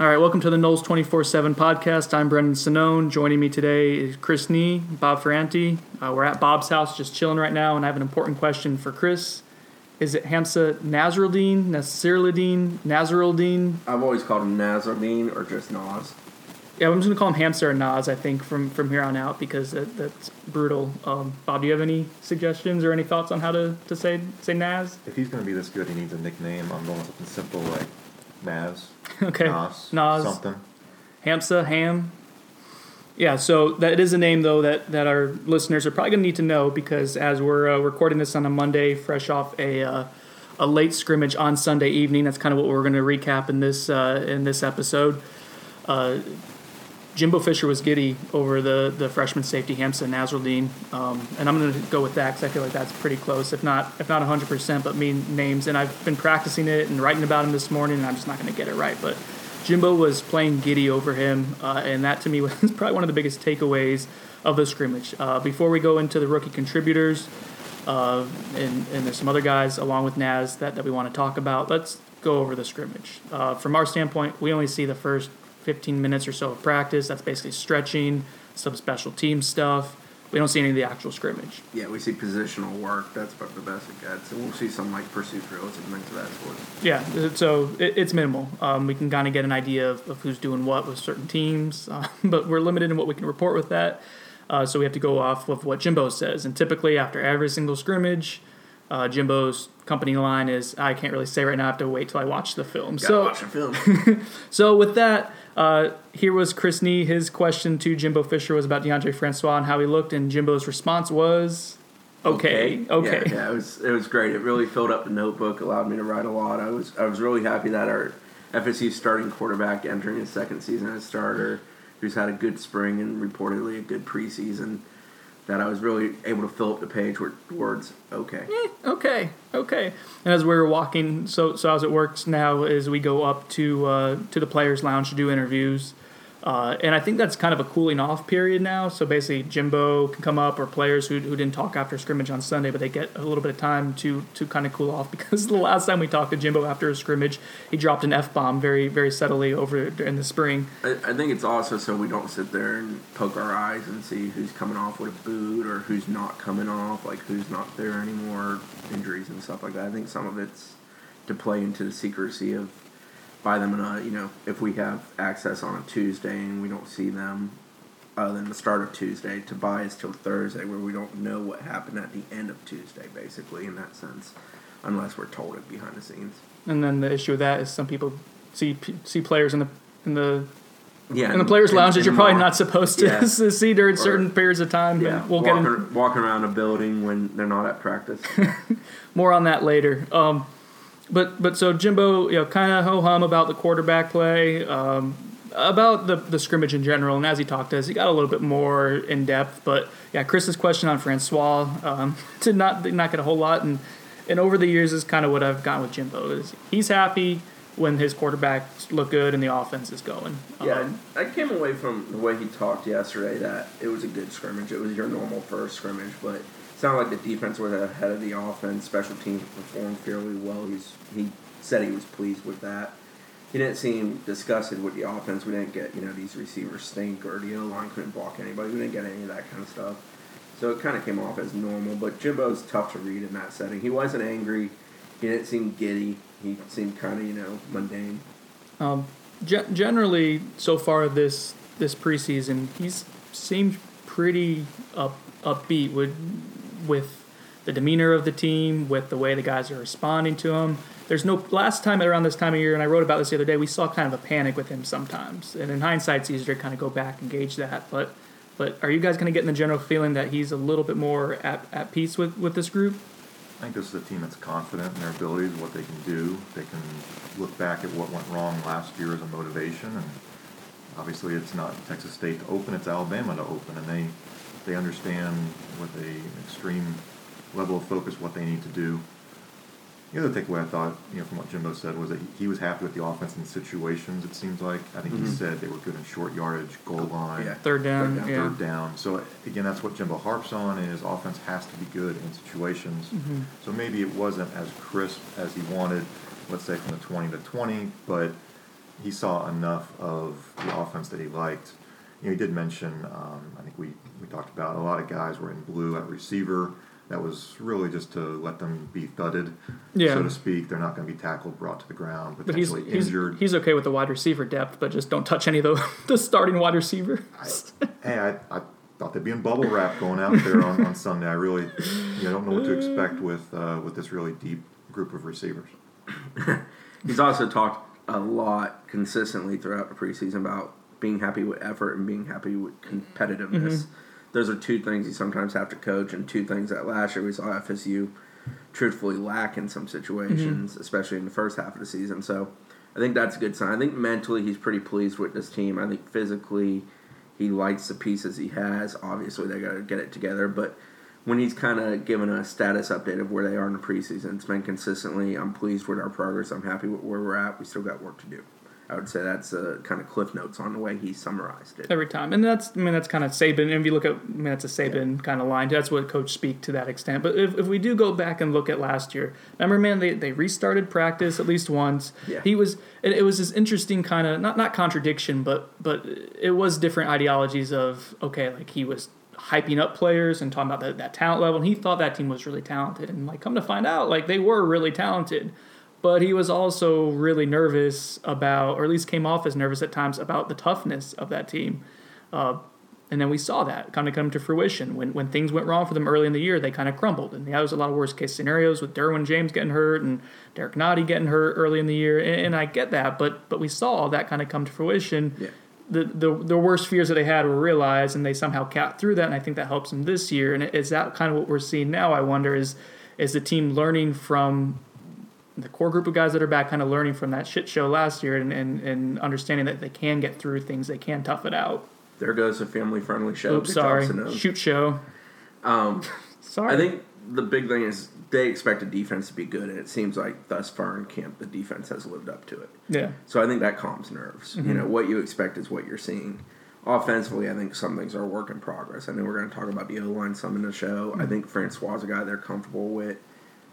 All right, welcome to the Noles 24 7 podcast. I'm Brendan Sonnone. Joining me today is Chris Nee, Bob Ferrante. Uh, we're at Bob's house just chilling right now, and I have an important question for Chris. Is it Hamza Nasruddin, Nasruddin, Nasruddin? I've always called him Nazardine or just Nas. Yeah, I'm just going to call him Hamza or Nas, I think, from, from here on out because that, that's brutal. Um, Bob, do you have any suggestions or any thoughts on how to, to say, say Nas? If he's going to be this good, he needs a nickname. I'm going with something simple like Maz, Okay. Nas, Nas. something. Hamza, Ham. Yeah, so that is a name though that, that our listeners are probably going to need to know because as we're uh, recording this on a Monday, fresh off a uh, a late scrimmage on Sunday evening, that's kind of what we're going to recap in this uh, in this episode. Jimbo Fisher was giddy over the, the freshman safety Hamza Nasruddin, um, and I'm going to go with that because I feel like that's pretty close, if not if not 100 percent, but mean names. And I've been practicing it and writing about him this morning, and I'm just not going to get it right. But Jimbo was playing giddy over him, uh, and that to me was probably one of the biggest takeaways of the scrimmage. Uh, before we go into the rookie contributors, uh, and, and there's some other guys along with Naz that, that we want to talk about, let's go over the scrimmage. Uh, from our standpoint, we only see the first 15 minutes or so of practice. That's basically stretching, some special team stuff. We don't see any of the actual scrimmage. Yeah, we see positional work. That's about the best it gets. And we'll see some like pursuit drills and things of that sort. Yeah, uh, so it, it's minimal. Um, we can kind of get an idea of, of who's doing what with certain teams, uh, but we're limited in what we can report with that. Uh, so we have to go off of what Jimbo says. And typically, after every single scrimmage, uh, Jimbo's company line is, "I can't really say right now. I have to wait till I watch the film." Gotta so, watch the film. so with that, uh, here was Chris Nee. His question to Jimbo Fisher was about Deondre Francois and how he looked, and Jimbo's response was, "Okay, okay." Yeah, yeah, it was it was great. It really filled up the notebook, allowed me to write a lot. I was I was really happy that our FSU starting quarterback entering his second season as starter, who's had a good spring and reportedly a good preseason, that I was really able to fill up the page with words okay. okay, okay. And as we were walking, so so as it works now is we go up to uh, to the players' lounge to do interviews, uh, and I think that's kind of a cooling off period now. So basically, Jimbo can come up, or players who, who didn't talk after scrimmage on Sunday, but they get a little bit of time to to kind of cool off because the last time we talked to Jimbo after a scrimmage, he dropped an f bomb very very subtly over in the spring. I, I think it's also so we don't sit there and poke our eyes and see who's coming off with a boot or who's not coming off, like who's not there anymore, injuries and stuff like that. I think some of it's to play into the secrecy of buy them in a you know if we have access on a Tuesday and we don't see them other than the start of Tuesday to buy us till Thursday where we don't know what happened at the end of Tuesday basically in that sense unless we're told it behind the scenes. And then the issue with that is some people see see players in the in the Yeah, in the players' lounge that you're probably not supposed to Yeah. see during Or- certain periods of time. Yeah, we'll get walking, in, walking around a building when they're not at practice. more on that later. Um, but but so Jimbo, you know, kind of ho hum about the quarterback play, um, about the the scrimmage in general, and as he talked to us, he got a little bit more in depth. But yeah, Chris's question on Francois um, did not did not get a whole lot, and and over the years is kind of what I've gotten with Jimbo is he's happy when his quarterbacks look good and the offense is going. Yeah, Um, I came away from the way he talked yesterday that it was a good scrimmage. It was your normal first scrimmage, but it sounded like the defense was ahead of the offense. Special teams performed fairly well. He's he said he was pleased with that. He didn't seem disgusted with the offense. We didn't get you know these receivers stink or the O line couldn't block anybody. We didn't get any of that kind of stuff. So it kind of came off as normal. But Jimbo's tough to read in that setting. He wasn't angry. He didn't seem giddy. He seemed kind of you know mundane. Um, ge- generally, so far this this preseason, he's seemed pretty up upbeat with with the demeanor of the team, with the way the guys are responding to him. There's no last time around this time of year, and I wrote about this the other day. We saw kind of a panic with him sometimes, and in hindsight, it's easier to kind of go back and gauge that. But but are you guys kind of getting the general feeling that he's a little bit more at, at peace with, with this group? I think this is a team that's confident in their abilities, what they can do. They can look back at what went wrong last year as a motivation, and obviously it's not Texas State to open; it's Alabama to open, and they they understand with a extreme level of focus what they need to do. The other takeaway I thought, you know, from what Jimbo said was that he was happy with the offense in situations. It seems like I think he Mhm. said they were good in short yardage, goal line, Yeah. Third down, Third down, yeah. third down. So again, that's what Jimbo harps on is offense has to be good in situations. Mhm. So maybe it wasn't as crisp as he wanted, let's say from the 20 to 20, but he saw enough of the offense that he liked. You know, he did mention, um, I think we, we talked about a lot of guys were in blue at receiver. That was really just to let them be thudded, Yeah. so to speak. They're not going to be tackled, brought to the ground, But he's potentially he's, injured. he's okay with the wide receiver depth, but just don't touch any of the, the starting wide receiver. hey, I, I thought they'd be in bubble wrap going out there on, on Sunday. I really you know, don't know what to expect with uh, with this really deep group of receivers. He's also talked a lot consistently throughout the preseason about being happy with effort and being happy with competitiveness. Those are two things you sometimes have to coach, and two things that last year we saw FSU truthfully lack in some situations, mm-hmm. especially in the first half of the season. So I think that's a good sign. I think mentally he's pretty pleased with this team. I think physically he likes the pieces he has. Obviously they got to get it together, but when he's kind of given a status update of where they are in the preseason, it's been consistently. I'm pleased with our progress. I'm happy with where we're at. We still got work to do. I would say that's uh, a kind of cliff notes on the way he summarized it. every time. And that's, I mean, that's kind of Saban. And if you look at, I mean, that's a Saban kind of line. That's what coach speak to that extent. But if, if we do go back and look at last year, remember, man, they, they restarted practice at least once. Yeah. He was, it, it was this interesting kind of, not, not contradiction, but, but it was different ideologies of, okay, like he was hyping up players and talking about that, that talent level. And he thought that team was really talented. And like, come to find out, like they were really talented. But he was also really nervous about, or at least came off as nervous at times about the toughness of that team. Uh, and then we saw that kind of come to fruition. When when things went wrong for them early in the year, they kind of crumbled. And that was a lot of worst case scenarios with Derwin James getting hurt and Derrick Nnadi getting hurt early in the year. And, and I get that, but but we saw all that kind of come to fruition. Yeah. The, the the worst fears that they had were realized, and they somehow got through that. And I think that helps them this year. And is that kind of what we're seeing now? I wonder is is the team learning from the core group of guys that are back, kind of learning from that shit show last year, and, and, and understanding that they can get through things, they can tough it out. There goes a family friendly show. Oops, sorry. Shoot show. Um, Sorry. I think the big thing is they expect the defense to be good, and it seems like thus far in camp the defense has lived up to it. Yeah. So I think that calms nerves. You know, what you expect is what you're seeing. Offensively, I think some things are a work in progress. I know we're going to talk about the O line some in the show. I think Francois is a guy they're comfortable with.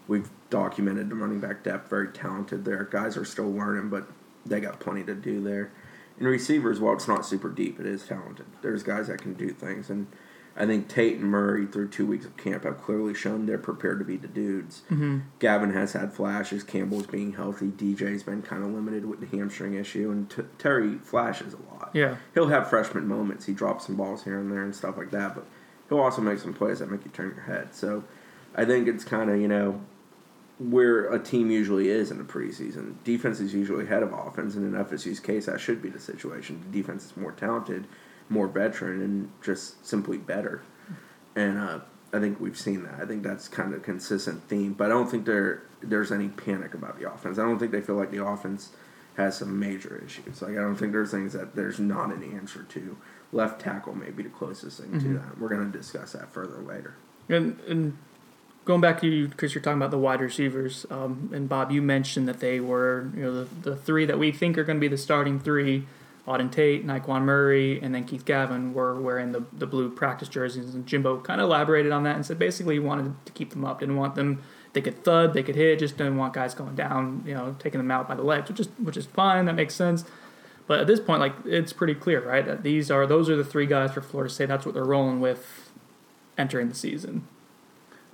We've documented the running back depth, very talented there. Guys are still learning, but they got plenty to do there. And receivers, while it's not super deep, it is talented. There's guys that can do things, and I think Tate and Murray through two weeks of camp have clearly shown they're prepared to be the dudes. Mm-hmm. Gavin has had flashes. Campbell's being healthy. DJ's been kind of limited with the hamstring issue, and t- Terry flashes a lot. Yeah. He'll have freshman moments. He drops some balls here and there and stuff like that, but he'll also make some plays that make you turn your head. So I think it's kind of you know where a team usually is in the preseason. Defense is usually ahead of offense, and in FSU's case, that should be the situation. The defense is more talented, more veteran, and just simply better. And uh, I think we've seen that. I think that's kind of a consistent theme. But I don't think there there's any panic about the offense. I don't think they feel like the offense has some major issues. Like I don't think there's things that there's not an answer to. Left tackle may be the closest thing to that. We're going to discuss that further later. And, and going back to you, because you're talking about the wide receivers, um, and Bob, you mentioned that they were, you know, the, the three that we think are going to be the starting three Auden Tate, Nyqwan Murray, and then Keith Gavin were wearing the, the blue practice jerseys. And Jimbo kind of elaborated on that and said basically he wanted to keep them up, didn't want them, they could thud, they could hit, just didn't want guys going down, you know, taking them out by the legs, which is, which is fine, that makes sense. But at this point, like, it's pretty clear, right? That these are, those are the three guys for Florida State. That's what they're rolling with entering the season.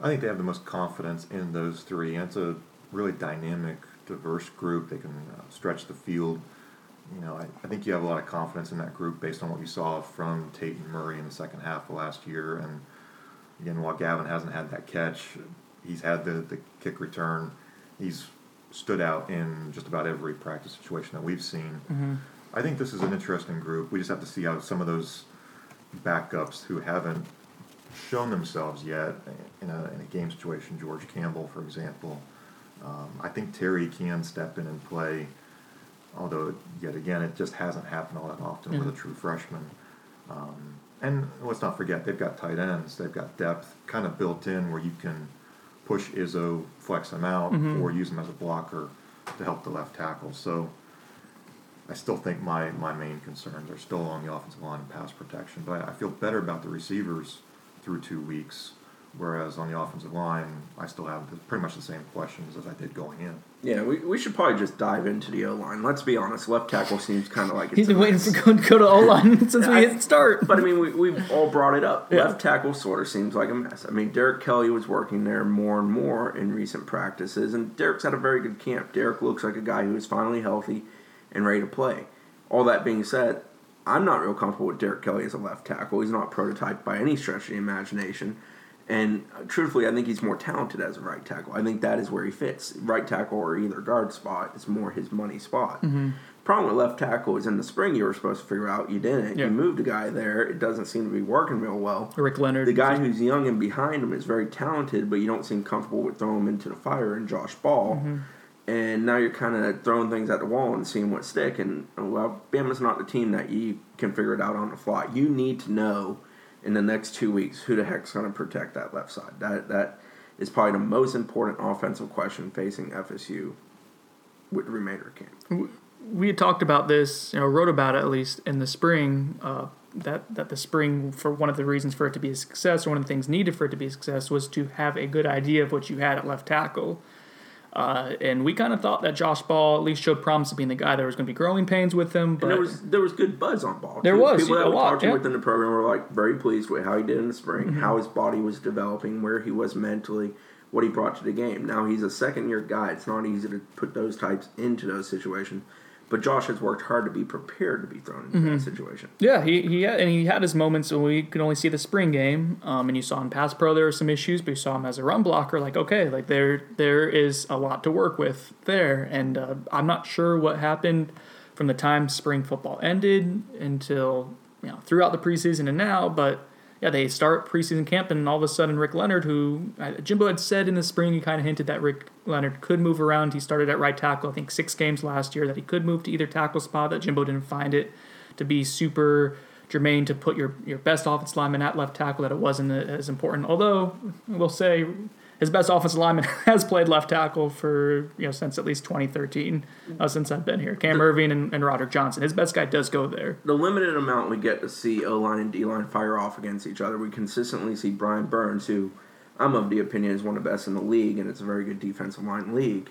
I think they have the most confidence in those three. And it's a really dynamic, diverse group. They can uh, stretch the field. You know, I, I think you have a lot of confidence in that group based on what you saw from Tate and Murray in the second half of last year. And again, while Gavin hasn't had that catch, he's had the, the kick return. He's stood out in just about every practice situation that we've seen. Mm-hmm. I think this is an interesting group. We just have to see how some of those backups who haven't shown themselves yet in a, in a game situation, George Campbell, for example. Um, I think Terry can step in and play, although, yet again, it just hasn't happened all that often with a true freshman. Um, and let's not forget, they've got tight ends, they've got depth kind of built in where you can push Izzo, flex him out, Mhm. or use him as a blocker to help the left tackle. So I still think my, my main concerns are still on the offensive line and pass protection, but I, I feel better about the receivers through two weeks. Whereas on the offensive line, I still have the, pretty much the same questions as I did going in. Yeah, we, we should probably just dive into the O line. Let's be honest, left tackle seems kind of like it's He's a been waiting mess. for go, go to O line since we I- hit start. But I mean, we, we've all brought it up. Yeah. Left tackle sort of seems like a mess. I mean, Derrick Kelly was working there more and more in recent practices, and Derek's had a very good camp. Derek looks like a guy who is finally healthy and ready to play. All that being said, I'm not real comfortable with Derrick Kelly as a left tackle. He's not prototyped by any stretch of the imagination. And uh, truthfully, I think he's more talented as a right tackle. I think that is where he fits. Right tackle or either guard spot is more his money spot. Mm-hmm. Problem with left tackle is in the spring you were supposed to figure out. You didn't. Yeah. You moved a guy there. It doesn't seem to be working real well. Rick Leonard. The guy who's young and behind him is very talented, but you don't seem comfortable with throwing him into the fire and Josh Ball. Mm-hmm. And now you're kind of throwing things at the wall and seeing what stick. And well, Bama's not the team that you can figure it out on the fly. You need to know in the next two weeks who the heck's going to protect that left side. That that is probably the most important offensive question facing FSU with the remainder of camp. we had talked about this, you know, wrote about it at least in the spring. Uh, that that the spring for one of the reasons for it to be a success, or one of the things needed for it to be a success, was to have a good idea of what you had at left tackle. Uh, and we kind of thought that Josh Ball at least showed promise of being the guy. that was going to be growing pains with him, but And there was there was good buzz on ball. There too. was, people a that we lot, talked to yeah. within the program were like very pleased with how he did in the spring, Mm-hmm. how his body was developing, where he was mentally, what he brought to the game. Now he's a second year guy. It's not easy to put those types into those situations, but Josh has worked hard to be prepared to be thrown into Mm-hmm. that situation. Yeah, he he had, and he had his moments when we could only see the spring game. Um, and you saw in pass pro there were some issues, but you saw him as a run blocker. Like okay, like there there is a lot to work with there, and uh, I'm not sure what happened from the time spring football ended until you know throughout the preseason and now, but. Yeah, they start preseason camp, and all of a sudden, Rick Leonard, who uh, Jimbo had said in the spring, he kind of hinted that Rick Leonard could move around. He started at right tackle, I think six games last year, that he could move to either tackle spot. That Jimbo didn't find it to be super germane to put your, your best offensive lineman at left tackle, that it wasn't as important. Although, I will say, his best offensive lineman has played left tackle for, you know, since at least 2013, uh, since I've been here. Cam Erving and, and Roderick Johnson. His best guy does go there. The limited amount we get to see O line and D line fire off against each other, we consistently see Brian Burns, who I'm of the opinion is one of the best in the league, and it's a very good defensive line league.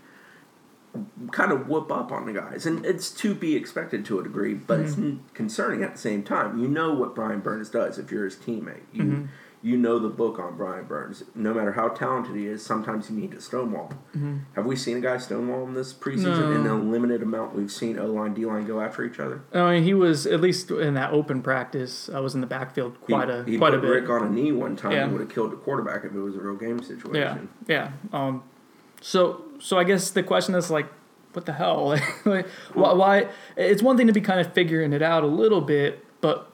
Kind of whoop up on the guys, and it's to be expected to a degree, but it's concerning at the same time. You know what Brian Burns does if you're his teammate. You you know the book on Brian Burns. No matter how talented he is, sometimes you need to stonewall. him. Have we seen a guy stonewall in this preseason in the limited amount we've seen O line D line go after each other? I mean, he was, at least in that open practice, I was in the backfield quite he, a bit he quite put a bit. Rick on a knee one time Yeah. and would have killed the quarterback if it was a real game situation. yeah. Um, so, so I guess the question is like, what the hell? like, why, why? It's one thing to be kind of figuring it out a little bit, but,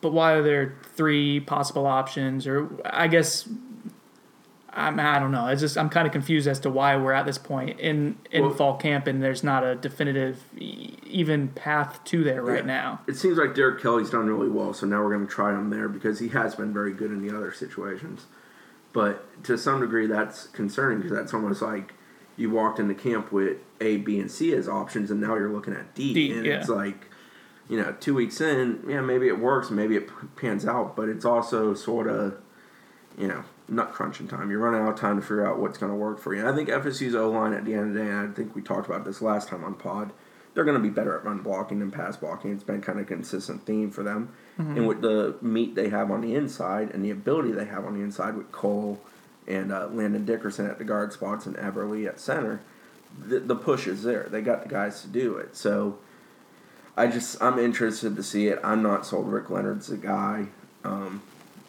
but why are there three possible options? Or I guess, I'm, I don't know. It's just I'm kind of confused as to why we're at this point in in Well- fall camp and there's not a definitive e- even path to there right Yeah. now. It seems like Derrick Kelly's done really well, so now we're going to try him there because he has been very good in the other situations. But to some degree, that's concerning because that's almost like you walked into camp with A, B, and C as options, and now you're looking at D. D, and yeah. it's like, you know, two weeks in, yeah, maybe it works, maybe it pans out, but it's also sort of, you know, nut crunching time. You're running out of time to figure out what's going to work for you. And I think FSU's O line at the end of the day, and I think we talked about this last time on pod, they're going to be better at run blocking than pass blocking. It's been kind of a consistent theme for them. And with the meat they have on the inside and the ability they have on the inside with Cole and uh, Landon Dickerson at the guard spots and Eberly at center, the, the push is there. They got the guys to do it. So I just I'm interested to see it. I'm not sold. Rick Leonard's a guy. Um,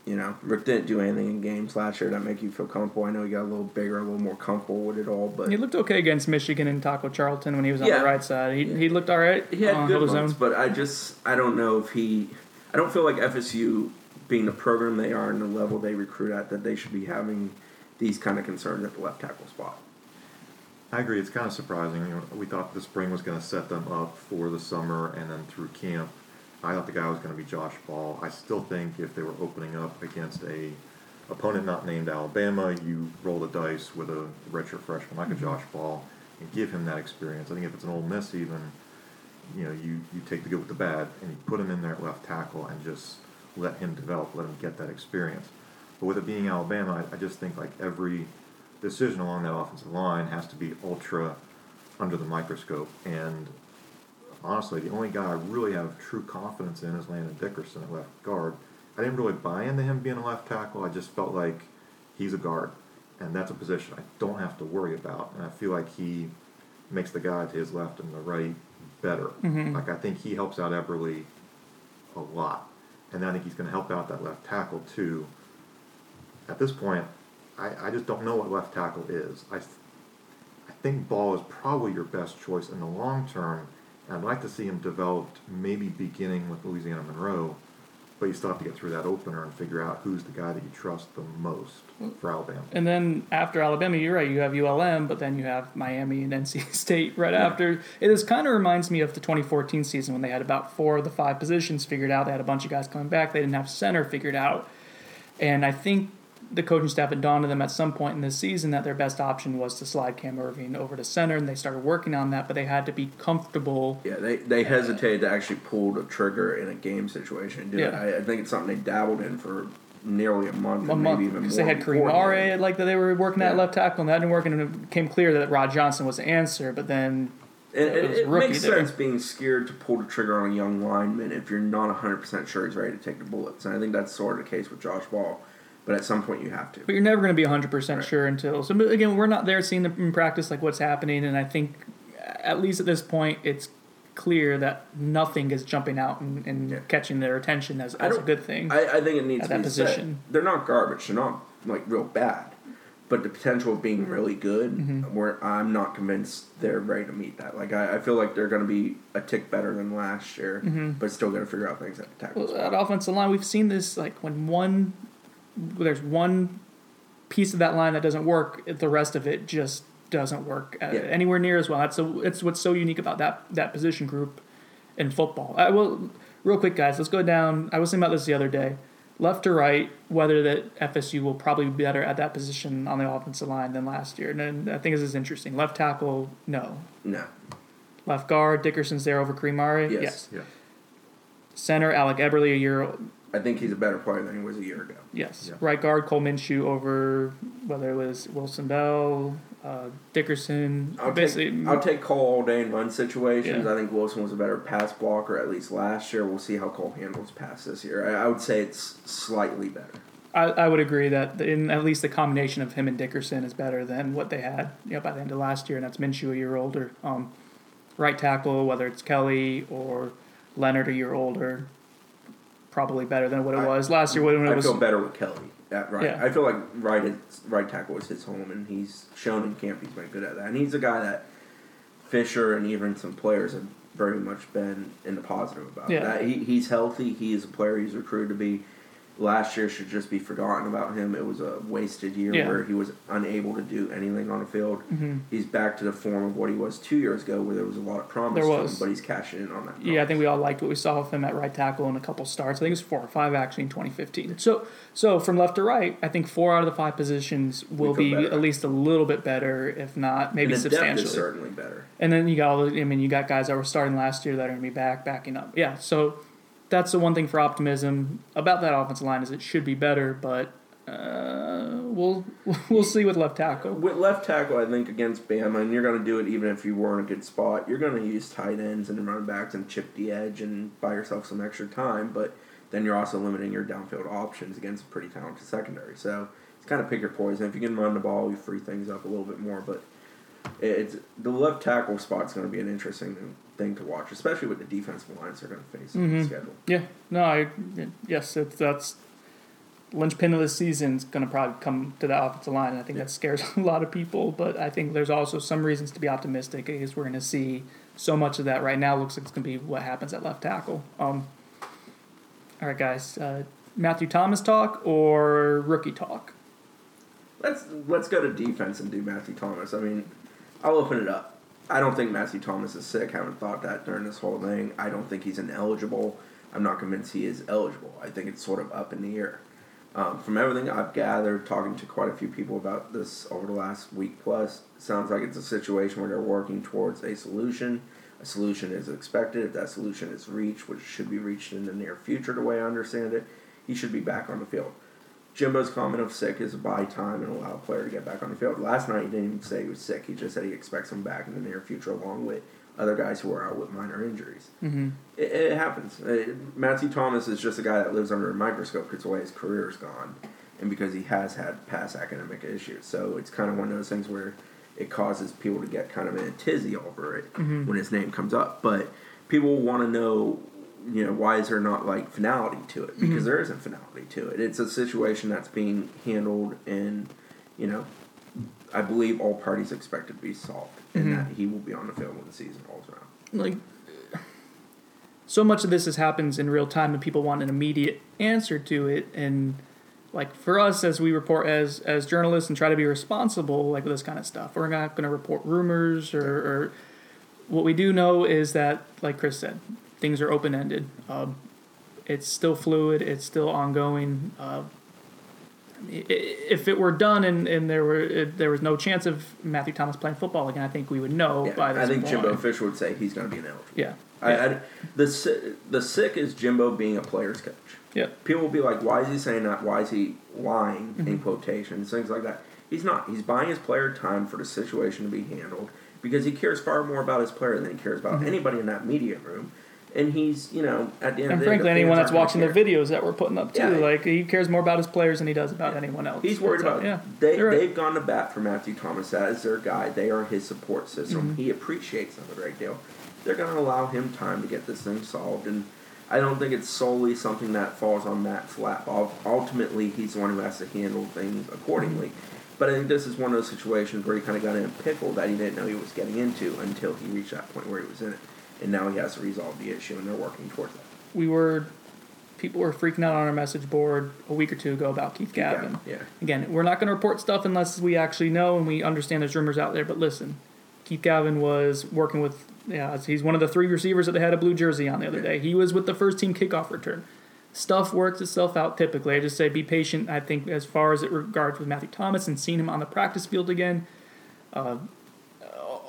you know, Rick didn't do anything in games last year that make you feel comfortable. I know he got a little bigger, a little more comfortable with it all, but He looked okay against Michigan and Taco Charlton when he was on Yeah. the right side. He, he looked all right. he had uh, good held his months. own. But I just I don't know if he. I don't feel like FSU, being the program they are and the level they recruit at, that they should be having these kind of concerns at the left tackle spot. I agree. It's kind of surprising. You know, we thought the spring was going to set them up for the summer and then through camp. I thought the guy was going to be Josh Ball. I still think if they were opening up against a opponent not named Alabama, you roll the dice with a redshirt freshman like a mm-hmm. Josh Ball and give him that experience. I think if it's an Ole Miss, even you know, you, you take the good with the bad and you put him in there at left tackle and just let him develop, let him get that experience. But with it being Alabama, I, I just think like every decision along that offensive line has to be ultra under the microscope. And honestly, the only guy I really have true confidence in is Landon Dickerson at left guard. I didn't really buy into him being a left tackle. I just felt like he's a guard, and that's a position I don't have to worry about. And I feel like he makes the guy to his left and the right better. Mm-hmm. Like I think he helps out Eberly a lot, and I think he's going to help out that left tackle too. At this point, I, I just don't know what left tackle is. I, th- I think Ball is probably your best choice in the long term, and I'd like to see him developed maybe beginning with Louisiana Monroe, but you still have to get through that opener and figure out who's the guy that you trust the most for Alabama. And then after Alabama, you're right. You have ULM, but then you have Miami and NC State right after. It is kind of reminds me of the 2014 season when they had about four of the five positions figured out. They had a bunch of guys coming back. They didn't have center figured out, and I think the coaching staff had dawned to them at some point in this season that their best option was to slide Cam Erving over to center, and they started working on that. But they had to be comfortable. Yeah, they, they hesitated to actually pull the trigger in a game situation. it. Yeah. I, I think it's something they dabbled in for nearly a month, A month maybe even because more. they had Kareem. Are like that they were working at Yeah. left tackle and that didn't work and it became clear that Rod Johnson was the answer. But then And, and It it makes there. sense being scared to pull the trigger on a young lineman if you're not 100% sure he's ready to take the bullets. And I think that's sort of the case with Josh Ball. But at some point, you have to. But you're never going to be 100% Right. sure until. So, again, we're not there seeing them in practice, like what's happening. And I think, at least at this point, it's clear that nothing is jumping out and, and Yeah. catching their attention as, as a good thing. I, I think it needs At to that be said. position. They're not garbage. They're not like real bad. But the potential of being really good, Mm-hmm. where I'm not convinced they're ready to meet that. Like I, I feel like they're going to be a tick better than last year, but still going to figure out things at the tackle. Mm-hmm. Well, at offensive line, we've seen this like when one, there's one piece of that line that doesn't work, the rest of it just doesn't work uh, Yeah. anywhere near as well. That's a, it's what's so unique about that that position group in football. I will, real quick, guys. Let's go down. I was thinking about this the other day. Left to right, whether that FSU will probably be better at that position on the offensive line than last year. And I think this is interesting. Left tackle, no. no. Left guard, Dickerson's there over Kareem Are. Yes. Yeah. Center, Alec Eberly, a year I think he's a better player than he was a year ago. Yes. Yeah. Right guard Cole Minshew over whether it was Wilson Bell, uh, Dickerson. I'll basically, take, I'll take Cole all day in run situations. Yeah. I think Wilson was a better pass blocker at least last year. We'll see how Cole handles pass this year. I, I would say it's slightly better. I, I would agree that in at least the combination of him and Dickerson is better than what they had you know, by the end of last year, and that's Minshew a year older. Um, right tackle, whether it's Kelly or Leonard a year older, probably better than what it I- was last year when it I was. feel better with Kelly at right. Yeah. I feel like right right tackle is his home, and he's shown in camp he's been good at that. And he's a guy that Fisher and even some players have very much been in the positive about. Yeah. That he, he's healthy. He is a player he's recruited to be. Last year should just be forgotten about him. It was a wasted year Yeah. where he was unable to do anything on the field. Mhm. He's back to the form of what he was two years ago, where there was a lot of promise There was. him, but he's cashing in on that. Yeah, I think we all liked what we saw of him at right tackle in a couple starts. I think it was four or five actually in 2015. So, so from left to right, I think four out of the five positions will be better. at least a little bit better, if not maybe and the depth is substantially. certainly better. And then you got all the, I mean, you got guys that were starting last year that are going to be back, backing up. Yeah, so that's the one thing for optimism about that offensive line is it should be better, but uh, we'll we'll see with left tackle. With left tackle, I think against Bama, and you're going to do it even if you were in a good spot. You're going to use tight ends and running backs and chip the edge and buy yourself some extra time, but then you're also limiting your downfield options against a pretty talented secondary. So it's kind of pick your poison. If you can run the ball, you free things up a little bit more. But it's the left tackle spot's going to be an interesting thing to watch, especially with the defensive lines they're going to face in the Mhm. schedule. Yeah, no, I yes, it's that's linchpin of the season is going to probably come to the offensive line. And I think Yeah. that scares a lot of people, but I think there's also some reasons to be optimistic because we're going to see so much of that right now. Looks like it's going to be what happens at left tackle. Um, all right, guys, uh, Matthew Thomas talk or rookie talk? Let's let's go to defense and do Matthew Thomas. I mean, I'll open it up. I don't think Matthew Thomas is sick. haven't thought that during this whole thing. I don't think he's ineligible. I'm not convinced he is eligible. I think it's sort of up in the air. Um, from everything I've gathered, talking to quite a few people about this over the last week plus, sounds like it's a situation where they're working towards a solution. A solution is expected. If that solution is reached, which should be reached in the near future, the way I understand it, he should be back on the field. Jimbo's comment of sick is buy time and allow a player to get back on the field. Last night he didn't even say he was sick. He just said he expects him back in the near future, along with other guys who are out with minor injuries. Mm-hmm. It, it happens. Uh Matthew Thomas is just a guy that lives under a microscope because the way his career's gone, and because he has had past academic issues. So it's kind of one of those things where it causes people to get kind of in a tizzy over it Mhm. when his name comes up. But people want to know, you know, why is there not like finality to it? Because Mhm. there isn't finality to it. It's a situation that's being handled, and you know, I believe all parties expect it to be solved, and Mhm. that he will be on the field when the season rolls around. like so much of this is happens in real time and people want an immediate answer to it and like for us as we report as as journalists and try to be responsible like with this kind of stuff we're not going to report rumors or, or what we do know is that like chris said things are open-ended um, it's still fluid it's still ongoing uh, if it were done and, and there were there was no chance of Matthew Thomas playing football again, I think we would know Yeah, by this I think point. Jimbo Fisher would say he's going to be ineligible. Yeah, I, I, the the sick is Jimbo being a player's coach. yeah. People will be like, "Why is he saying that? Why is he lying?" In Mhm. quotations, things like that. He's not. He's buying his player time for the situation to be handled because he cares far more about his player than he cares about Mhm. anybody in that media room. And he's, you know, at the end And of the frankly, day, anyone that's watching the videos that we're putting up too, Yeah. like he cares more about his players than he does about anyone else. He's worried about. yeah. they right. they've gone to bat for Matthew Thomas. as their guy. They are his support system. Mhm. He appreciates them a great deal. They're going to allow him time to get this thing solved, and I don't think it's solely something that falls on Matt's lap. Ultimately, he's the one who has to handle things accordingly. But I think this is one of those situations where he kind of got in a pickle that he didn't know he was getting into until he reached that point where he was in it, and now he has to resolve the issue, and they're working towards that. we were people were freaking out on our message board a week or two ago about Keith Gavin. Yeah. Again, we're not going to report stuff unless we actually know and we understand there's rumors out there. But listen, Keith Gavin was working with yeah, he's one of the three receivers that they had a blue jersey on the other Yeah. day. He was with the first team kickoff return. Stuff works itself out typically. I just say be patient. I think as far as it regards with Matthew Thomas and seeing him on the practice field again, uh,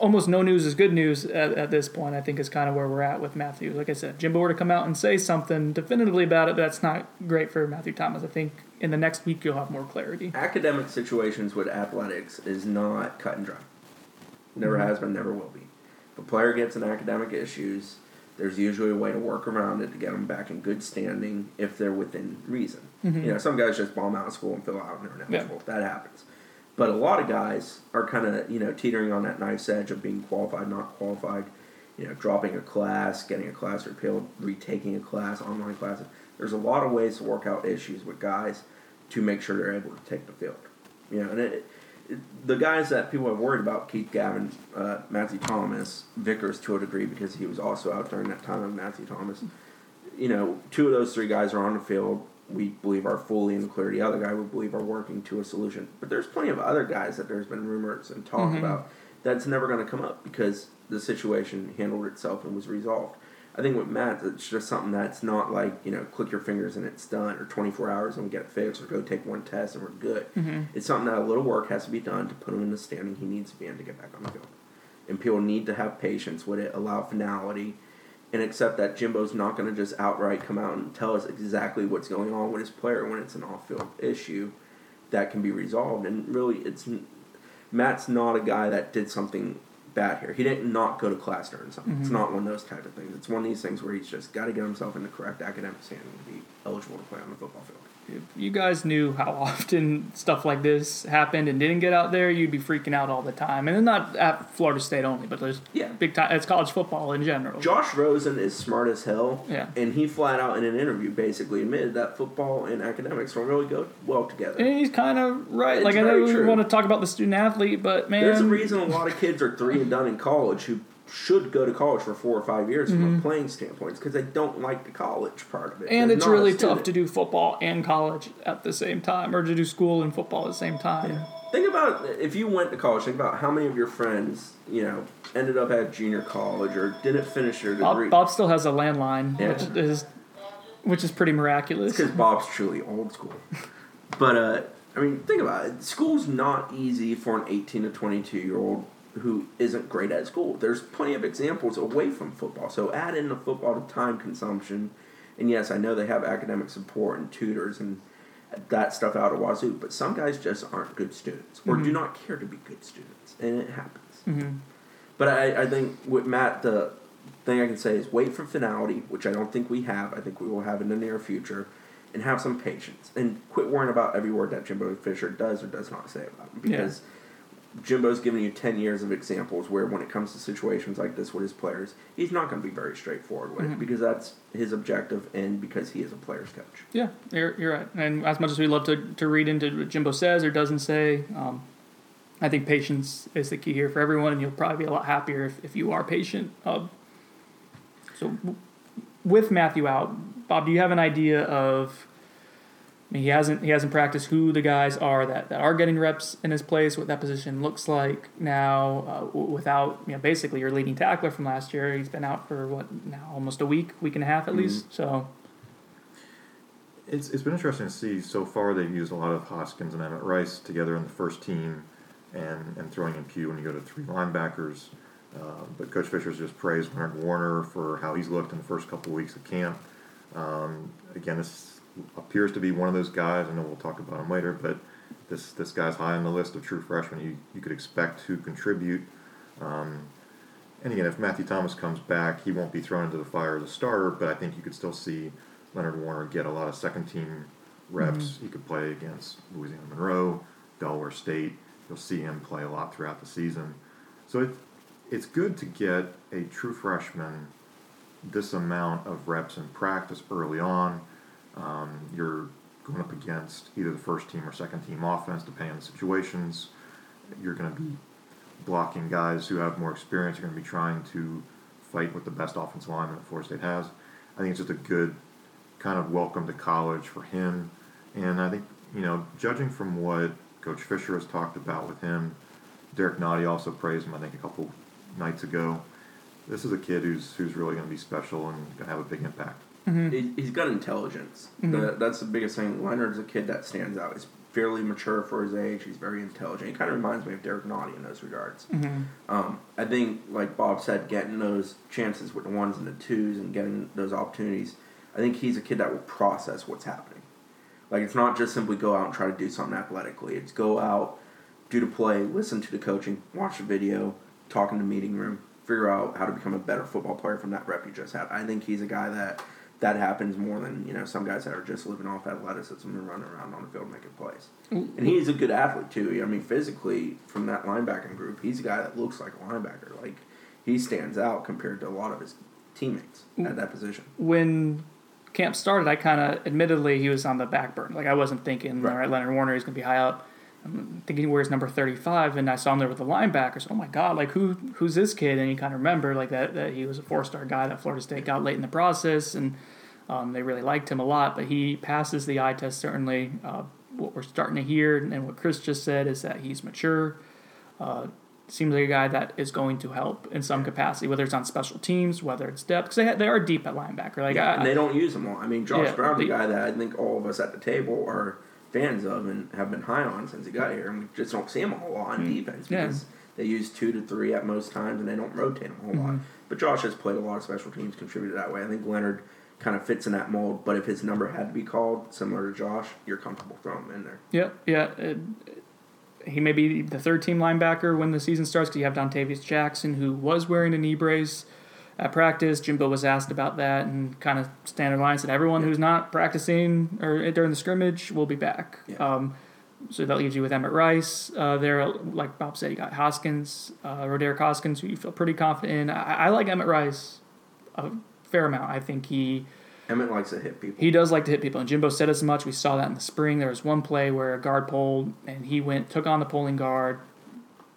almost no news is good news at, at this point. I think is kind of where we're at with Matthew. Like I said, Jimbo were to come out and say something definitively about it. That's not great for Matthew Thomas. I think in the next week you'll have more clarity. academic situations with athletics is not cut and dry. Never Mhm. has been, never will be. If a player gets in academic issues, there's usually a way to work around it to get them back in good standing if they're within reason. Mhm. You know, some guys just bomb out of school and fill out and they're Yeah. ineligible. That happens. But a lot of guys are kind of, you know, teetering on that knife's edge of being qualified, not qualified, you know, dropping a class, getting a class repealed, retaking a class, online classes. There's a lot of ways to work out issues with guys to make sure they're able to take the field. You know, and it, it, the guys that people have worried about, Keith Gavin, uh, Matthew Thomas, Vickers to a degree because he was also out during that time of Matthew Thomas. You know, two of those three guys are on the field. We believe are fully in the clear. The other guy we believe are working to a solution. But there's plenty of other guys that there's been rumors and talk Mhm. about that's never going to come up because the situation handled itself and was resolved. I think with Matt, it's just something that's not like, you know, click your fingers and it's done, or 24 hours and we get it fixed, or go take one test and we're good. Mhm. It's something that a little work has to be done to put him in the standing he needs to be in to get back on the field. And people need to have patience with it, allow finality, and accept that Jimbo's not going to just outright come out and tell us exactly what's going on with his player when it's an off-field issue that can be resolved. And really, it's Matt's not a guy that did something bad here. He didn't not go to class during something. It's Mhm. not one of those type of things. It's one of these things where he's just got to get himself in the correct academic standing to be eligible to play on the football field. If you guys knew how often stuff like this happened and didn't get out there, you'd be freaking out all the time. And not at Florida State only, but there's Yeah. big time. It's college football in general. Josh Rosen is smart as hell. Yeah. And he flat out in an interview basically admitted that football and academics don't really go well together. And he's kind of right. It's like I know we true. want to talk about the student athlete, but man, There's a reason a lot of kids are three and done in college who should go to college for four or five years from a playing standpoint. Because they don't like the college part of it. Mm-hmm. and They're it's really tough to do football and college at the same time, or to do school and football at the same time. Think about if you went to college. Think about how many of your friends, you know, ended up at junior college or didn't finish their degree. Bob, Bob still has a landline, Yeah. which is which is pretty miraculous. because Bob's truly old school. But uh, I mean, think about it. School's not easy for an 18 to 22 year old who isn't great at school. There's plenty of examples away from football. So add in the football to time consumption. And yes, I know they have academic support and tutors and that stuff out of wazoo. But some guys just aren't good students or Mm-hmm. do not care to be good students, and it happens. Mm-hmm. But I, I think with Matt, the thing I can say is wait for finality, which I don't think we have. I think we will have in the near future, and have some patience and quit worrying about every word that Jimbo Fisher does or does not say about him because. Jimbo's giving you 10 years of examples where, when it comes to situations like this with his players, he's not going to be very straightforward with it Mhm. because that's his objective and because he is a player's coach. Yeah, you're, you're right. And as much as we love to, to read into what Jimbo says or doesn't say, um, I think patience is the key here for everyone, and you'll probably be a lot happier if, if you are patient. Uh, so, w- with Matthew out, Bob, do you have an idea of? I mean, he hasn't he hasn't practiced who the guys are that, that are getting reps in his place, what that position looks like now, uh, without you know basically your leading tackler from last year. He's been out for what now almost a week, week and a half at least. So It's, it's been interesting to see so far they've used a lot of Hoskins and Emmett Rice together in the first team and, and throwing in Pugh when you go to three linebackers. Uh, but Coach Fisher's just praised Leonard Warner for how he's looked in the first couple of weeks of camp. Um, again, this appears to be one of those guys. I know we'll talk about him later, but this this guy's high on the list of true freshmen you, you could expect to contribute. Um, and again, if Matthew Thomas comes back, he won't be thrown into the fire as a starter, but I think you could still see Leonard Warner get a lot of second team reps. He could play against Louisiana Monroe, Delaware State. You'll see him play a lot throughout the season. So it, it's good to get a true freshman this amount of reps in practice early on. Um, you're going up against either the first team or second team offense, depending on the situations. You're going to be blocking guys who have more experience. You're going to be trying to fight with the best offensive lineman that Florida State has. I think it's just a good kind of welcome to college for him. And I think, you know, judging from what Coach Fisher has talked about with him, Derrick Nnadi also praised him, I think, a couple nights ago. This is a kid who's who's really going to be special and going to have a big impact. Mm-hmm. He, he's got intelligence. Mm-hmm. The, that's the biggest thing. Leonard's a kid that stands out. He's fairly mature for his age. He's very intelligent. He kind of reminds me of Derrick Nnadi in those regards. Mm-hmm. Um, I think, like Bob said, getting those chances with the ones and the twos and getting those opportunities, I think he's a kid that will process what's happening. Like, it's not just simply go out and try to do something athletically. It's go out, do the play, listen to the coaching, watch the video, talk in the meeting room, figure out how to become a better football player from that rep you just had. I think he's a guy that that happens more than you know some guys that are just living off athleticism and running around on the field making plays. Mm. And he's a good athlete too. I mean, physically from that linebacking group, he's a guy that looks like a linebacker. Like he stands out compared to a lot of his teammates mm. at that position. when camp started, I kind of, admittedly, he was on the back burner. Like I wasn't thinking, Right. all right, Leonard Warner is going to be high up. I'm thinking he wears number thirty-five, and I saw him there with the linebackers. Oh my God, like who who's this kid? And you kind of remember like that that he was a four-star guy that Florida State got late in the process, and um, they really liked him a lot. But he passes the eye test certainly. Uh, what we're starting to hear, and what Chris just said, is that he's mature. Uh, seems like a guy that is going to help in some capacity, whether it's on special teams, whether it's depth, because they, ha- they are deep at linebacker. Like I, and they don't use them all. I mean, Josh Yeah, Brown's they- a guy that I think all of us at the table are fans of and have been high on since he got here, and we just don't see him a whole lot on defense Mm. Yeah. because they use two to three at most times, and they don't rotate him a whole Mm-hmm. lot. But Josh has played a lot of special teams, contributed that way. I think Leonard kind of fits in that mold. But if his number had to be called similar to Josh, you're comfortable throwing him in there. Yeah, yeah. It, he may be the third team linebacker when the season starts because you have Dontavius Jackson, who was wearing a knee brace at practice. Jimbo was asked about that and kind of standard line said everyone who's not practicing or during the scrimmage will be back. Yeah. Um, so that leaves you with Emmett Rice. Uh, there, like Bob said, you got Hoskins, uh, Ro'Derrick Hoskins, who you feel pretty confident in. I, I like Emmett Rice a fair amount. I think he Emmett likes to hit people. he does like to hit people, and Jimbo said as much. We saw that in the spring. There was one play where a guard pulled, and he went, took on the pulling guard,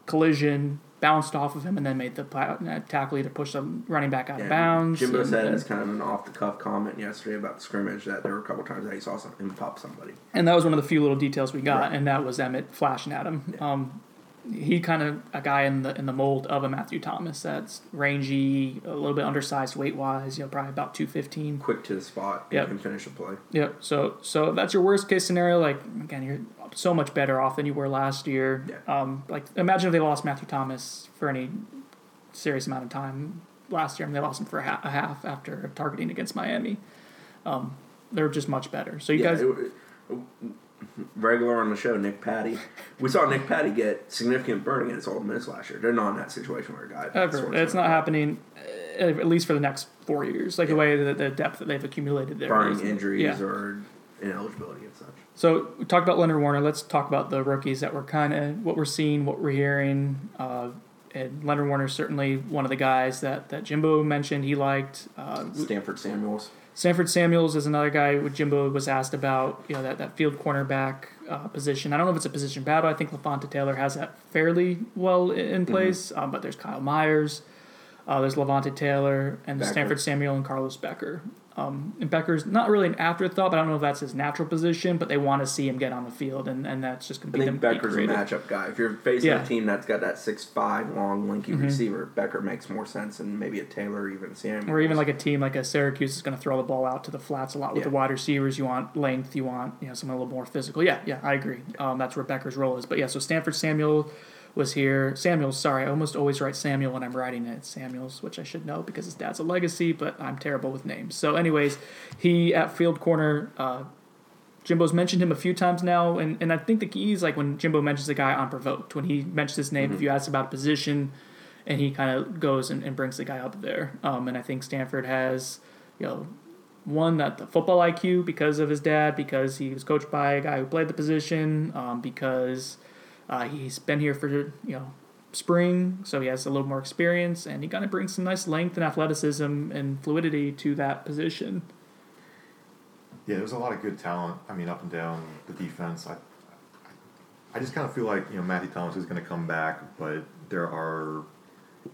collision, bounced off of him, and then made the uh, tackle either push the running back out Yeah. of bounds. Jimbo and, said as kind of an off the cuff comment yesterday about the scrimmage that there were a couple times that he saw some, him pop somebody. and that was one of the few little details we got, Right. and that was Emmett flashing at him. Yeah. Um, he kind of a guy in the in the mold of a Matthew Thomas that's rangy, a little bit undersized weight wise. You know, probably about two fifteen. Quick to the spot Yeah. Can finish a play. Yep. So so if that's your worst case scenario. Like again, you're so much better off than you were last year. Yeah. Um, like imagine if they lost Matthew Thomas for any serious amount of time last year, and they lost him for a, ha- a half after targeting against Miami. Um, they're just much better. So you yeah, guys, it- regular on the show, Nick Patty. We saw Nick Patty get significant burning against Ole Miss last year. They're not in that situation where a guy Ever. It's not happening, uh, at least for the next four years. Like the way that the depth that they've accumulated there. barring injuries yeah. or ineligibility and such. So we talked about Leonard Warner. Let's talk about the rookies that we're kind of what we're seeing, what we're hearing. Uh, and Leonard Warner is certainly one of the guys that, that Jimbo mentioned he liked. Uh, Stanford Samuels. Stanford Samuels is another guy what Jimbo was asked about, you know, that, that field cornerback uh, position. I don't know if it's a position battle. I think Levonta Taylor has that fairly well in place, um, but there's Kyle Myers, uh, there's Levonta Taylor, and Becker. Stanford Samuel and Carlos Becker. Um, and Becker's not really an afterthought, but I don't know if that's his natural position, but they want to see him get on the field, and, and that's just going to be think be Becker's a matchup guy. If you're facing Yeah. Mm-hmm. a team that's got that six five long, lanky receiver, Becker makes more sense than maybe a Taylor or even Samuels. Or even like a team like a Syracuse is going to throw the ball out to the flats a lot with Yeah. the wide receivers. You want length, you want you know someone a little more physical. Yeah, yeah, I agree. Um, that's where Becker's role is. But yeah, so Stanford Samuel was here. Samuels, sorry, I almost always write Samuel when I'm writing it. Samuels, which I should know because his dad's a legacy, but I'm terrible with names. So, anyways, he at field corner. Uh, Jimbo's mentioned him a few times now, and, and I think the key is like when Jimbo mentions a guy unprovoked. When he mentions his name, if you ask about a position, and he kind of goes and, and brings the guy up there. Um, and I think Stanford has, you know, one that the football IQ because of his dad, because he was coached by a guy who played the position, um, because uh, he's been here for you know spring, so he has a little more experience, and he kind of brings some nice length and athleticism and fluidity to that position. Yeah, there's a lot of good talent. I mean, up and down the defense. I, I just kind of feel like you know Matthew Thomas is going to come back, but there are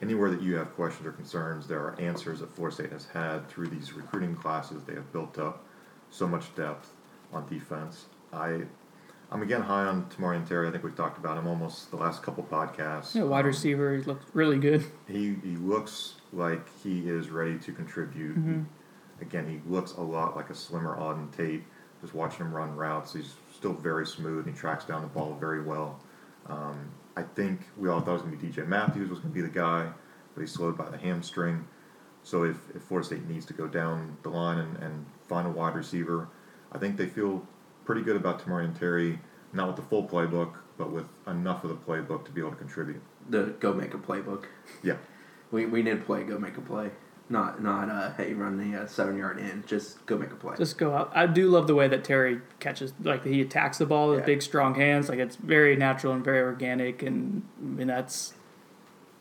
anywhere that you have questions or concerns, there are answers that Florida State has had through these recruiting classes. They have built up so much depth on defense. I, I'm again high on Tamorrion Terry. I think we've talked about him almost the last couple podcasts. Yeah, wide Um, receiver he looks really good. he he looks like he is ready to contribute. Mm-hmm. Again, he looks a lot like a slimmer Auden Tate. Just watching him run routes, he's still very smooth. And he tracks down the ball very well. Um, I think we all thought it was going to be DJ Matthews was going to be the guy, but he's slowed by the hamstring. So if, if Florida State needs to go down the line and, and find a wide receiver, I think they feel pretty good about Tamorrion Terry, not with the full playbook, but with enough of the playbook to be able to contribute. the go make a playbook. Yeah. We we need to play go make a play. Not not uh hey run the uh, seven yard in. Just go make a play. Just go out. I do love the way that Terry catches, like he attacks the ball with Yeah. big, strong hands. Like it's very natural and very organic, and I mean that's.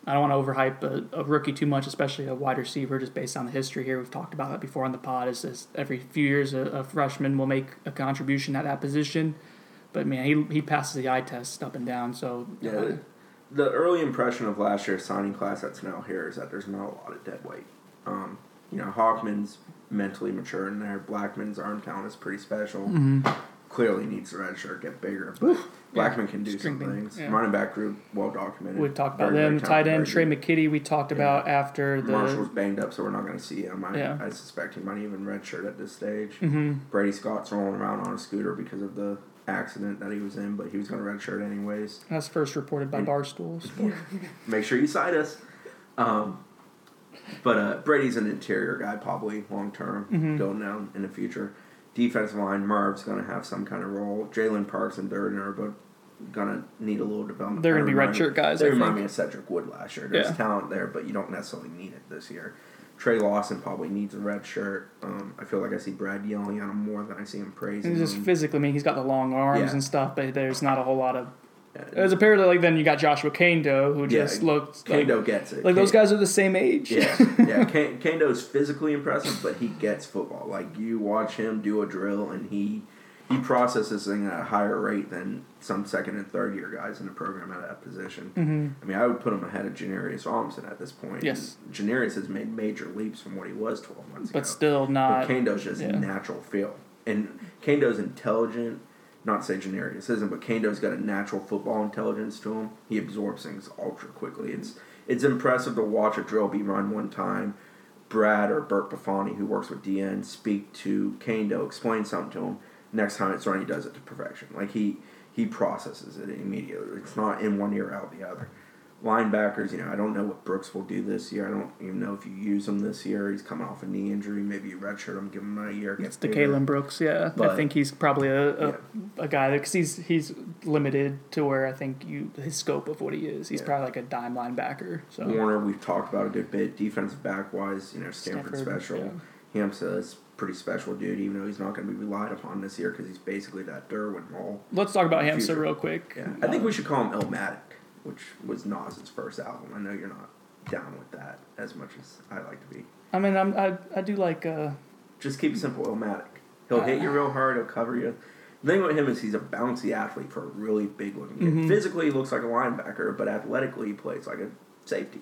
I don't want to overhype a, a rookie too much, especially a wide receiver, just based on the history here. We've talked about that before on the pod. Is, is every few years a, a freshman will make a contribution at that position, but man, he he passes the eye test up and down. So yeah. uh, The, early impression of last year's signing class that's now here is that there's not a lot of dead weight. Um, you know, Hockman's mentally mature in there. Blackman's arm talent is pretty special. Mm-hmm. Clearly needs the red shirt get bigger. But Blackman can do some things. yeah. Running back group well documented. we talked about Very, them. Tight end Trey McKitty. We talked about after the Marshall's banged up, so we're not going to see him. I, Yeah. I suspect he might even redshirt at this stage. hmm Brady Scott's rolling around on a scooter because of the accident that he was in, but he was going to redshirt anyways. That's first reported by And- Barstool. Sports. Make sure you cite us. Um, but uh, Brady's an interior guy, probably long term, Mhm. going down in the future. Defensive line, Merv's going to have some kind of role. Jalen Parks and Durden are both going to need a little development. They're gonna be remind me- redshirt guys, They I remind think. me of Cedric Wood last year. There's Yeah. talent there, but you don't necessarily need it this year. Trey Lawson probably needs a red shirt. Um, I feel like I see Brad yelling at him more than I see him praising And just him. physically, I mean, he's got the long arms Yeah. and stuff, but there's not a whole lot of. Yeah. As apparently, like then you got Joshua Kaindoh, who Yeah, just looked like, Kaindoh gets it. like those guys are the same age. Yeah, yeah. K- Kaindoh's physically impressive, but he gets football. Like you watch him do a drill, and he he processes thing at a higher rate than some second and third year guys in the program at that position. hmm I mean, I would put him ahead of Janarius Robinson at this point. Yes. Janarius has made major leaps from what he was twelve months ago. but still But not. Kaindoh's just yeah. natural feel, and Kaindoh's intelligent. Not say Janarius isn't, but Kaindoh's got a natural football intelligence to him. He absorbs things ultra quickly. It's it's impressive to watch a drill be run one time. Brad or Bert Buffoni, who works with DN, speak to Kaindoh, explain something to him. Next time it's run, he does it to perfection. Like he he processes it immediately. It's not in one ear out the other. Linebackers, you know, I don't know what Brooks will do this year. I don't even know if you use him this year. He's coming off a knee injury. Maybe you redshirt him, give him a year. It's the. Kalen Brooks, yeah. I think he's probably a, a, Yeah. a guy because he's he's limited to where I think you his scope of what he is. He's Yeah. probably like a dime linebacker. So Warner, we've talked about a good bit. Defensive back wise, you know, Stanford, Stanford, special. Hamsah is pretty special dude, even though he's not going to be relied upon this year because he's basically that Derwin Hall. let's talk about Hamsah real quick. Yeah, I think we should call him Illmatic, which was Nas's first album. I know you're not down with that as much as I like to be. I mean, I'm, I I do like uh, Just keep it simple, Illmatic. He'll hit you real hard. He'll cover you. The thing with him is he's a bouncy athlete for a really big looking kid. Mhm. Physically, he looks like a linebacker, but athletically, he plays like a safety.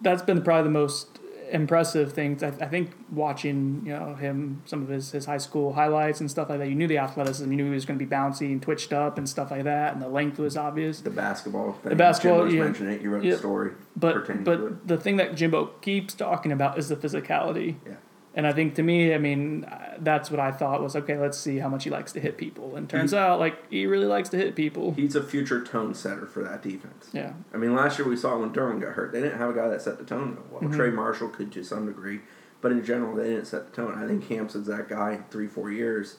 that's been probably the most impressive things. I, I think watching you know him some of his, his high school highlights and stuff like that. You knew the athleticism. You knew he was going to be bouncy and twitched up and stuff like that, and the length was obvious. The basketball thing. The basketball, Jimbo's yeah. mentioned it. You wrote Yeah. the story. But but the thing that Jimbo keeps talking about is the physicality. Yeah. And I think to me, I mean, uh, that's what I thought was okay. Let's see how much he likes to hit people. And turns He- out, like he really likes to hit people. He's a future tone setter for that defense. Yeah. I mean, last year we saw when Derwin got hurt, they didn't have a guy that set the tone real well. Mhm. Trey Marshall could to some degree, but in general, they didn't set the tone. I think Hamsah's that guy in three, four years.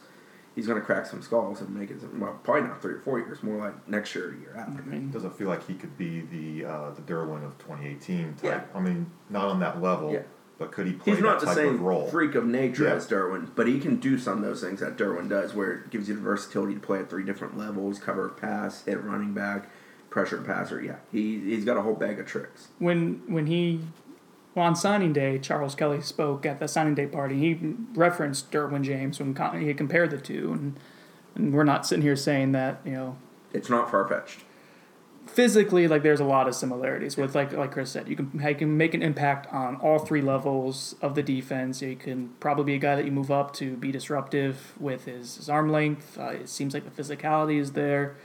He's going to crack some skulls and make it, well, probably not three or four years, more like next year or year after. I mean, It doesn't feel like he could be the uh, the Derwin of 2018 type. Yeah. I mean, not on that level, Yeah. But could he play He's not that the type same of role? freak of nature Yeah. as Derwin, but he can do some of those things that Derwin does, where it gives you the versatility to play at three different levels, cover pass, hit running back, pressure passer. Yeah, he he's got a whole bag of tricks. when when he well, on signing day, Charles Kelly spoke at the signing day party. He referenced Derwin James when he compared the two, and and we're not sitting here saying that you know It's not far fetched. Physically like there's a lot of similarities with like like Chris said you can you can make an impact on all three levels of the defense. You can probably be a guy that you move up to be disruptive with his, his arm length. Uh, it seems like the physicality is there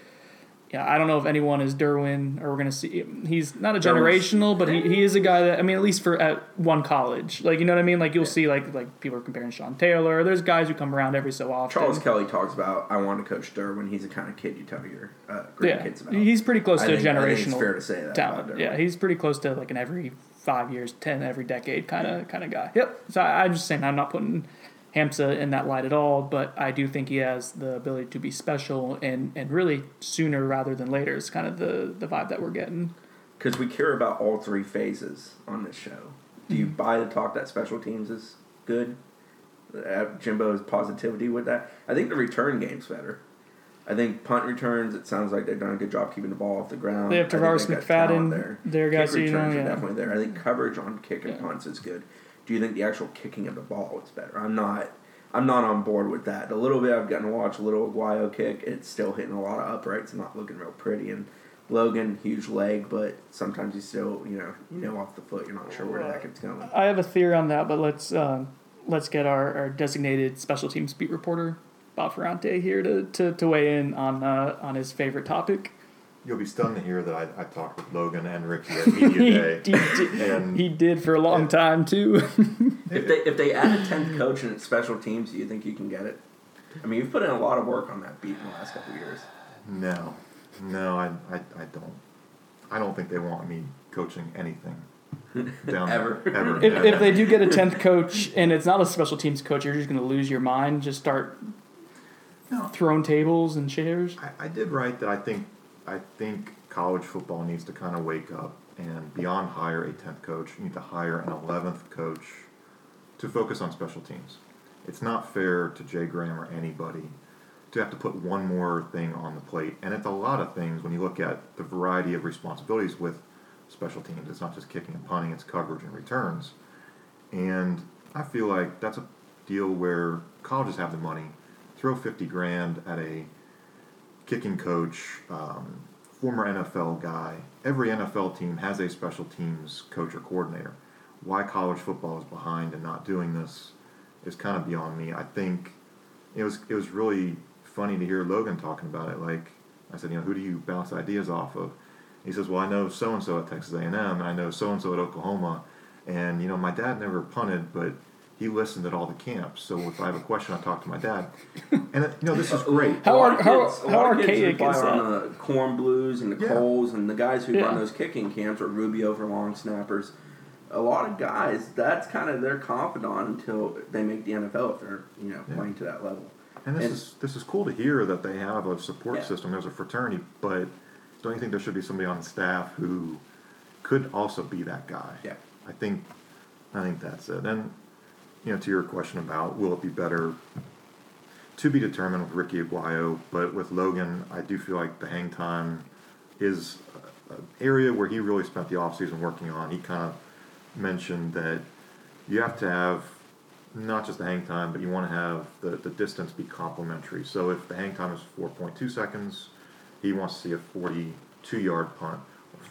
yeah I don't know if anyone is Derwin or we're gonna see he's not a generational but he, he is a guy that I mean at least for at one college like you know what I mean like you'll Yeah. see like like people are comparing Sean Taylor there's guys who come around every so often Charles Kelly talks about I want to coach Derwin. He's the kind of kid you tell your uh, yeah about. he's pretty close I to think, a I think it's generational fair to say that. talent. Yeah, he's pretty close to like an every five years, ten every decade kind of kind of guy. Yep. So I, I'm just saying I'm not putting Hamsah in that light at all, but I do think he has the ability to be special and and really sooner rather than later is kind of the the vibe that we're getting. because we care about all three phases on this show. Do you Mm-hmm. buy the talk that special teams is good? Uh, Jimbo's positivity with that. I think the return game's better. I think punt returns. It sounds like they've done a good job keeping the ball off the ground. They have Tarvarus they've got talent McFadden, their guys, Kick you know, returns are definitely there. I think coverage on kick and Yeah. punts is good. Do you think the actual kicking of the ball is better? I'm not. I'm not on board with that. The little bit I've gotten to watch, a little Aguayo kick, it's still hitting a lot of uprights, not looking real pretty. And Logan, huge leg, but sometimes you still, you know, you know off the foot, you're not sure where the heck it's going. I have a theory on that, but let's um, let's get our, our designated special teams beat reporter Bob Ferrante here to, to, to weigh in on uh, on his favorite topic. You'll be stunned to hear that I, I talked with Logan and Ricky at he, Media he Day. did, And he did for a long Yeah. time too. If they if they add a tenth coach and it's special teams, do you think you can get it? I mean, you've put in a lot of work on that beat in the last couple of years. no, no, I, I, I don't. I don't think they want me coaching anything. Down Ever. There. Ever. if, ever. if they do get a tenth coach and it's not a special teams coach, you're just going to lose your mind. Just start No. throwing tables and chairs. I, I did write that I think I think college football needs to kind of wake up and beyond hire a tenth coach, you need to hire an eleventh coach to focus on special teams. It's not fair to Jay Graham or anybody to have to put one more thing on the plate, and it's a lot of things when you look at the variety of responsibilities with special teams. It's not just kicking and punting; it's coverage and returns. And I feel like that's a deal where colleges have the money. Throw fifty grand at a kicking coach, um, former NFL guy. Every NFL team has a special teams coach or coordinator. Why college football is behind and not doing this is kind of beyond me. I think it was it was really funny to hear Logan talking about it. Like I said, you know, who do you bounce ideas off of? He says, well, I know so and so at Texas A&M, and I know so and so at Oklahoma, and you know, my dad never punted, but he listened at all the camps. So if I have a question, I talk to my dad. And uh, you know, this is great. How a lot how- kids, a how kids archaic rely is on the Kornblues and the Yeah. Coles and the guys who Yeah. run those kicking camps or Rubio for long snappers. A lot of guys, that's kind of their confidant until they make the NFL if they're you know Yeah. playing to that level. And this And- is this is cool to hear that they have a support Yeah. system. There's a fraternity, but don't you think there should be somebody on staff who could also be that guy? Yeah. I think I think that's it. And you know, to your question about will it be better to be determined with Ricky Aguayo, but with Logan, I do feel like the hang time is an area where he really spent the offseason working on. He kind of mentioned that you have to have not just the hang time, but you want to have the, the distance be complementary. So if the hang time is 4.2 seconds, he wants to see a 42 yard punt,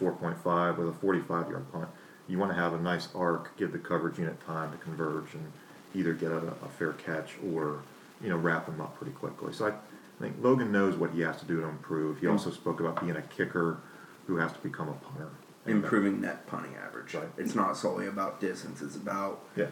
or 4.5 with a 45 yard punt. You want to have a nice arc, give the coverage unit time to converge and either get a, a fair catch or you know wrap them up pretty quickly. So I think Logan knows what he has to do to improve. He also spoke about being a kicker who has to become a punter. And that- Improving net punting average. Right. It's not solely about distance. It's about Yeah.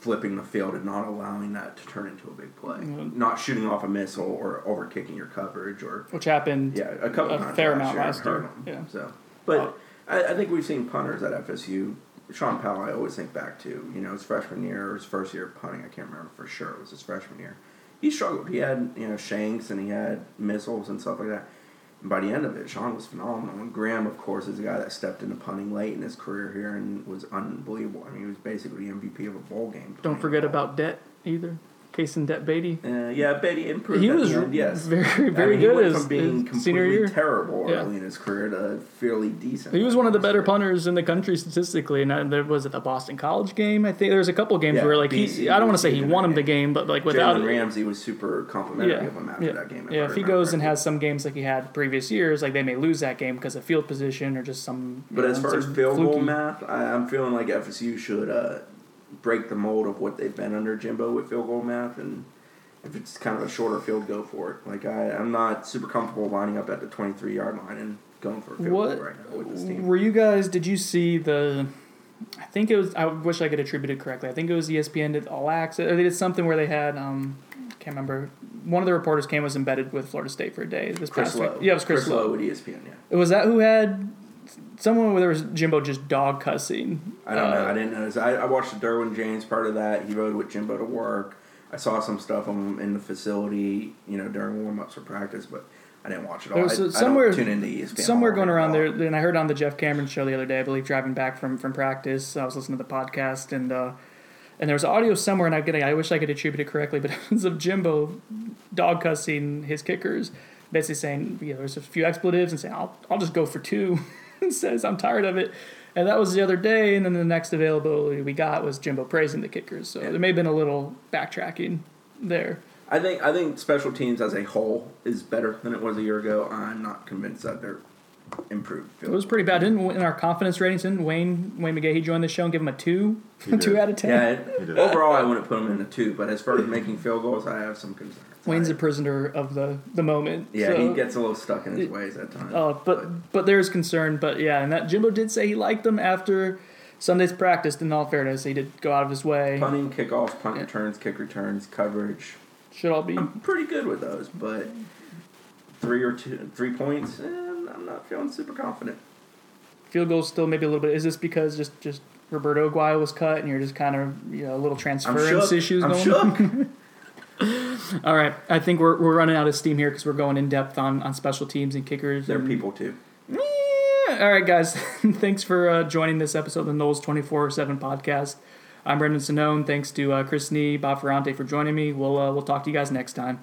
flipping the field and not allowing that to turn into a big play. Mhm. Not shooting off a missile or over kicking your coverage or which happened Yeah, a couple a times fair last amount year, last year. Yeah. So, but Uh, I, I think we've seen punters at FSU. Sean Powell, I always think back to you know his freshman year his first year punting. I can't remember for sure. It was his freshman year. He struggled. He had you know shanks and he had missiles and stuff like that. And by the end of it, Sean was phenomenal. And Graham, of course, is a guy that stepped into punting late in his career here and was unbelievable. I mean, he was basically MVP of a bowl game. Don't forget about debt either. Casey Det Beatty. Uh, yeah, Beatty improved. He at was end, yes. very, I very mean, he good as from being senior completely year. terrible Yeah. early in his career to fairly decent. He was one of the better career. punters in the country statistically, and there was it the Boston College game. I think there was a couple games Yeah, where like BC he, I don't want to say he won him the game. but like without Jalen Ramsey was super complimentary of him after yeah, that game. yeah. I If he remember goes and has some games like he had previous years, like they may lose that game because of field position or just some. But as know, far as field goal math, I, I'm feeling like FSU should uh, break the mold of what they've been under Jimbo with field goal math, and if it's kind of a shorter field, go for it. Like I, I'm not super comfortable lining up at the 23 yard line and going for a field What goal right now with this team. were you guys? Did you see the? I think it was. I wish I could attribute it correctly. I think it was ESPN did All Access. Or they did something where they had. Um, can't remember. One of the reporters came was embedded with Florida State for a day. This Chris past Low. week. Yeah, it was Chris, Low. with E ESPN. Yeah. Was that who had someone where there was Jimbo just dog cussing? I don't know. Uh, I didn't notice. I, I watched the Derwin James part of that. He rode with Jimbo to work. I saw some stuff him in the facility, you know, during warm ups for practice, but I didn't watch it all. Was, I, uh, I somewhere- don't tune into ESPN. Somewhere going around there, and I heard on the Jeff Cameron show the other day, I believe, driving back from, from practice. I was listening to the podcast, and uh, and there was audio somewhere, and I get I wish I could attribute it correctly, but it was of Jimbo dog cussing his kickers, basically saying, you know, there's a few expletives, and saying, I'll I'll just go for two, and says I'm tired of it. And that was the other day, and then the next availability we got was Jimbo praising the kickers. So Yeah. there may have been a little backtracking there. I think I think special teams as a whole is better than it was a year ago. I'm not convinced that they're improved. It was pretty bad. Didn't in our confidence ratings? Didn't Wayne Wayne McGahee join the show and give him a two, He two out of ten? Yeah, it, overall I wouldn't put him in the two, but as far as making field goals, I have some concerns. Wayne's I, a prisoner of the the moment. yeah, so- he gets a little stuck in his ways at times. Uh, but but there's concern. But yeah, and that Jimbo did say he liked them after Sunday's practice. In all fairness, he did go out of his way. punting, kickoffs, punt Yeah. returns, kick returns, coverage. Should all be. I'm pretty good with those, but three or two, three points, eh, I'm not feeling super confident. Field goals still maybe a little bit. Is this because just just Roberto Aguayo was cut and you're just kind of you know a little transference issues I'm going? All right, I think we're, we're running out of steam here because we're going in depth on, on special teams and kickers. They're and- people too. Yeah. All right, guys. Thanks for uh, joining this episode of the Noles 24 7 podcast. I'm Brendan Sonnone. Thanks to uh, Chris Nee, Bob Ferrante for joining me. We'll, uh, we'll talk to you guys next time.